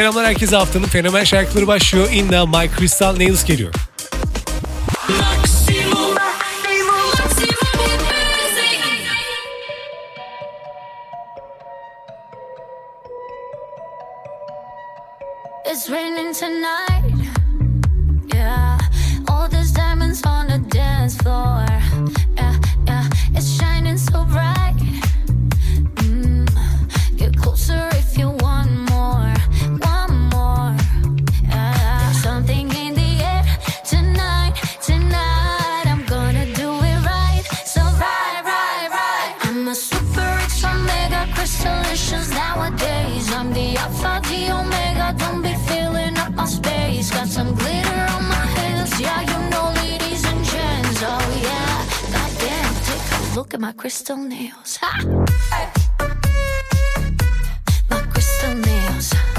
Selamlar herkese haftanın fenomen şarkıları başlıyor. Inna My Crystal Nails geliyor. It's raining tonight. Look at my crystal nails. Ha! My crystal nails.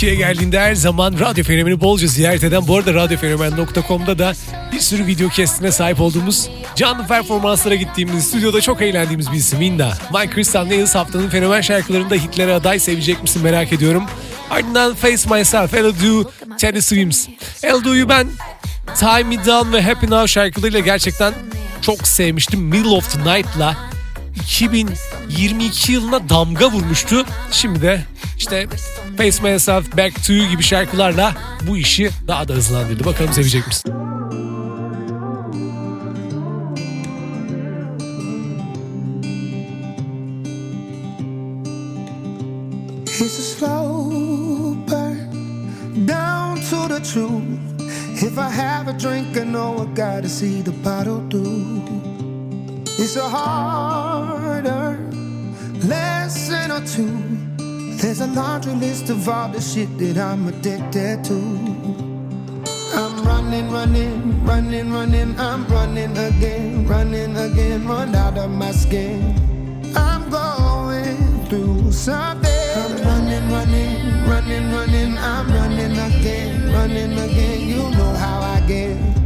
Türkiye'ye geldiğinde her zaman radyo fenomeni bolca ziyaret eden bu arada radyofenomen.com'da da bir sürü video kestine sahip olduğumuz canlı performanslara gittiğimiz stüdyoda çok eğlendiğimiz bir isim Inna. My Crystal Nails haftanın fenomen şarkılarında hitlere aday sevecek misin merak ediyorum. Ardından Face Myself, I'll Do, Teddy Swims. I'll Do'yu ben Tie Me Down ve Happy Now şarkılarıyla gerçekten çok sevmiştim. Middle of the Night'la 2022 yılına damga vurmuştu. Şimdi de işte Face Myself, Back to You gibi şarkılarla bu işi daha da hızlandırdı. Bakalım sevecek misin? It's a slow burn down to the truth. If I have a drink, I know I gotta see the bottle through. It's a harder or two. There's a laundry list of all the shit that I'm addicted to. I'm running, running, running, running. I'm running again, running again, run out of my skin. I'm going through something. I'm running, running, running, running. I'm running again, running again. You know how I get.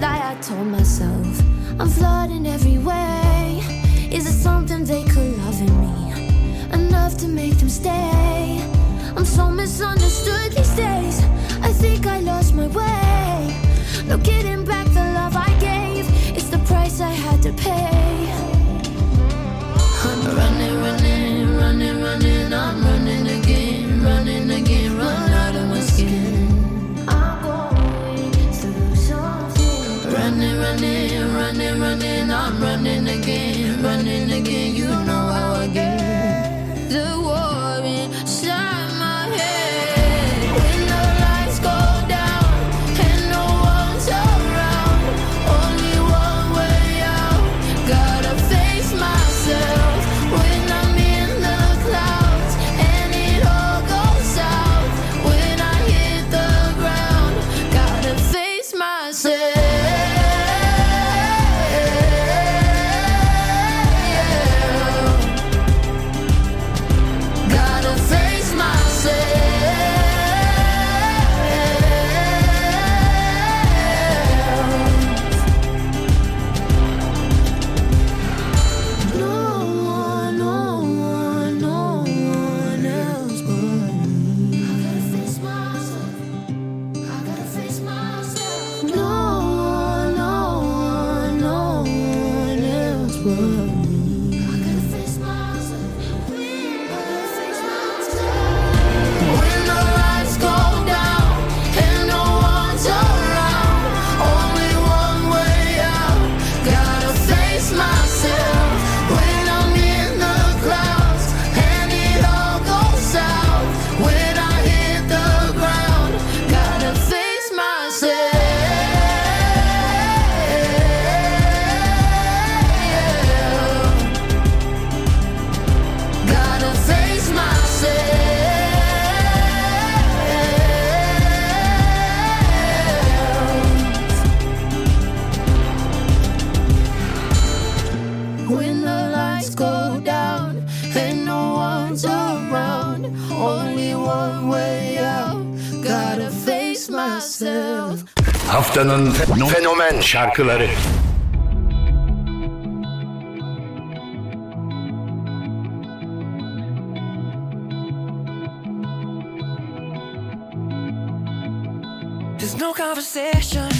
Lie I told myself, I'm flawed in every way. Is it something they could love in me? Enough to make them stay. I'm so misunderstood these days. I think I lost my way. No getting back the love I gave. It's the price I had to pay. I'm running, running, running, running. I'm running lights go down and no one's around. Only one way out. Gotta face myself. Haftanın fenomen şarkıları. There's no conversation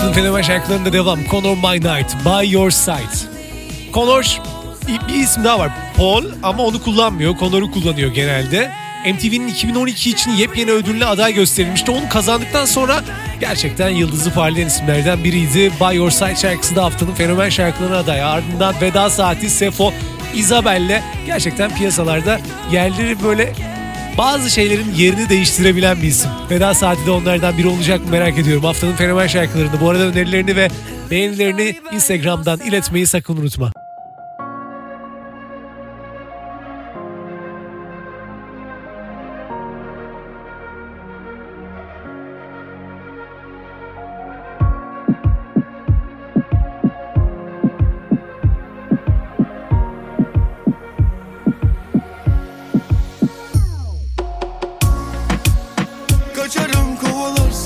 Haftanın fenomen şarkılarında devam. Conor My Night, By Your Side. Conor bir isim daha var. Paul ama onu kullanmıyor. Conor'u kullanıyor genelde. MTV'nin 2012 için yepyeni ödülle aday gösterilmişti. Onu kazandıktan sonra gerçekten yıldızı parlayan isimlerden biriydi. By Your Side şarkısı da haftanın fenomen şarkılarına aday. Ardından Veda Saati, Sefo, Isabel'le gerçekten piyasalarda yerleri böyle bazı şeylerin yerini değiştirebilen bir isim. Veda Saati de onlardan biri olacak mı merak ediyorum. Haftanın fenomen şarkılarını bu arada önerilerini ve beğenilerini Instagram'dan iletmeyi sakın unutma.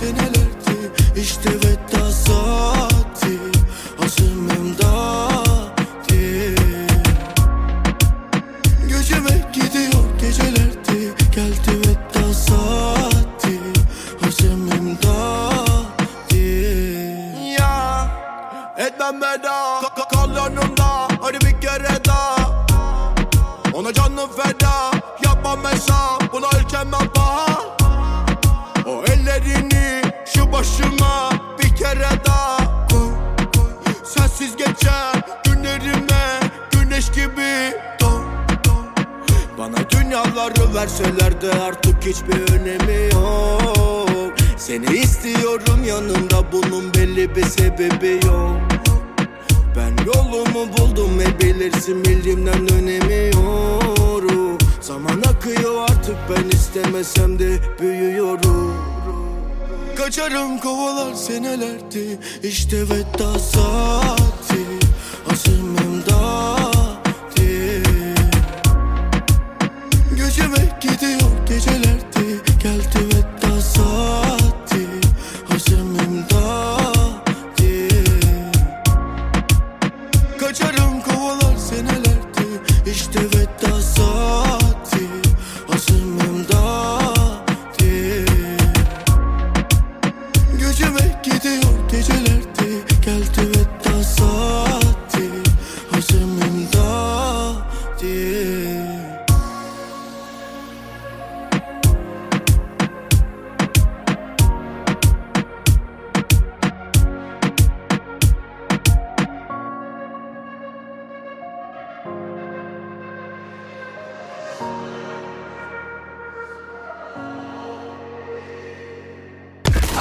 Senelerdi İşte veda saati. Azimimdati Göçeme gidiyor gecelerdi Geldi veda saati. Azimimdati Ya Etmem veda Ka- ka- Kal yanımda Hadi bir kere daha. Ona canım feda Yapmam hesap Buna ölçemem paha ellerini başıma bir kere daha koy, koy. Sensiz geçer günlerime güneş gibi doğ, doğ. Bana dünyaları verseler de artık hiçbir önemi yok Seni istiyorum yanımda bunun belli bir sebebi yok ben yolumu buldum ve bilirsin bildiğimden dönemiyorum Zaman akıyor artık ben istemesem de büyüyorum Kaçarım kovalar senelerdi. İşte veda saati. Hazır Hazırım imdati Göçemek gidiyor gecelerde Geldi veda saati. Hazır Hazırım imdati Kaçarım kovalar senelerdi. İşte veda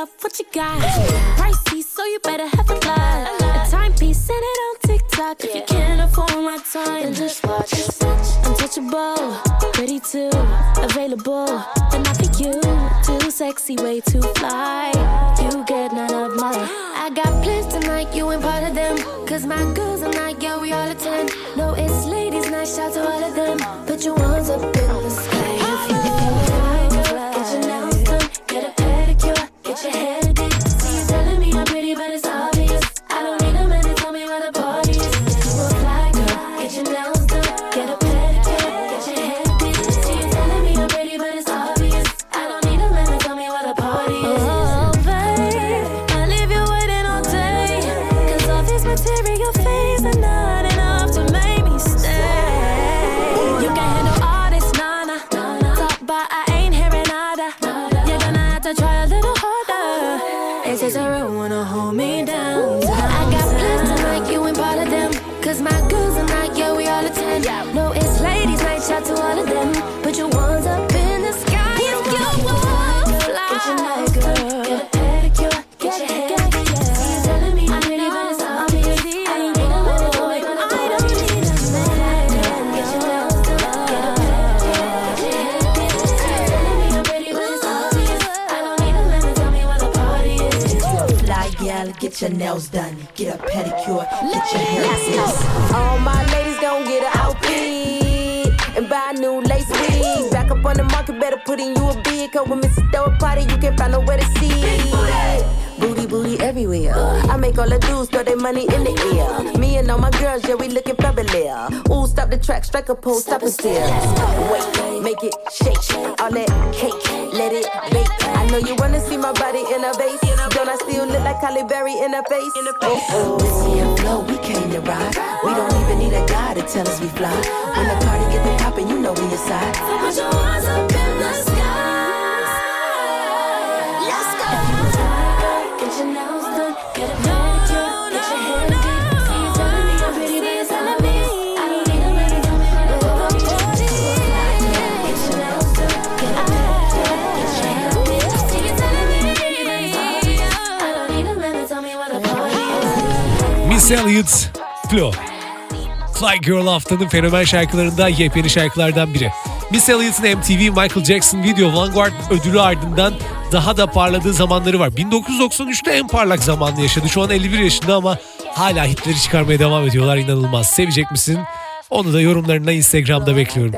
Off, what you got? Pricey, so you better have a lot. A timepiece, send it on TikTok. If you can't afford my time, then just watch. Untouchable, pretty too, available, but not for you. Too sexy, way too fly. You get none of my. I got plans tonight, you ain't part of them. Cause my girls are not, yeah, we all attend. No, it's ladies' night, shout to all of them. Put your ones up nails done, get a pedicure, get your hair fixed. All my ladies gon' get an outfit and buy a new lace wig. Back up on the market, better put in you a bid. Cause when Mrs. Throw a party, you can't find nowhere to see. Booty, booty everywhere. I make all the dudes throw their money in the air. Me and all my girls, yeah, we looking fabulous. Ooh, stop the track, strike a pose, stop and stare. Wait, make it shake. All that cake, let it bake. I know you wanna see my body in a vase. Don't I still look like Halle Berry in a face? Oh, oh. Missy and Flo, we came to ride. We don't even need a guy to tell us we fly. İs. Miss Elliott, Flo. Fly Girl haftanın fenomen şarkılarında yepyeni şarkılardan biri. Miss Elliott'ın MTV Michael Jackson Video Vanguard ödülü ardından daha da parladığı zamanları var. 1993'te en parlak zamanını yaşadı. Şu an 51 yaşında ama hala hitleri çıkarmaya devam ediyorlar. İnanılmaz. Sevecek misin? Onu da yorumlarına Instagram'da bekliyorum.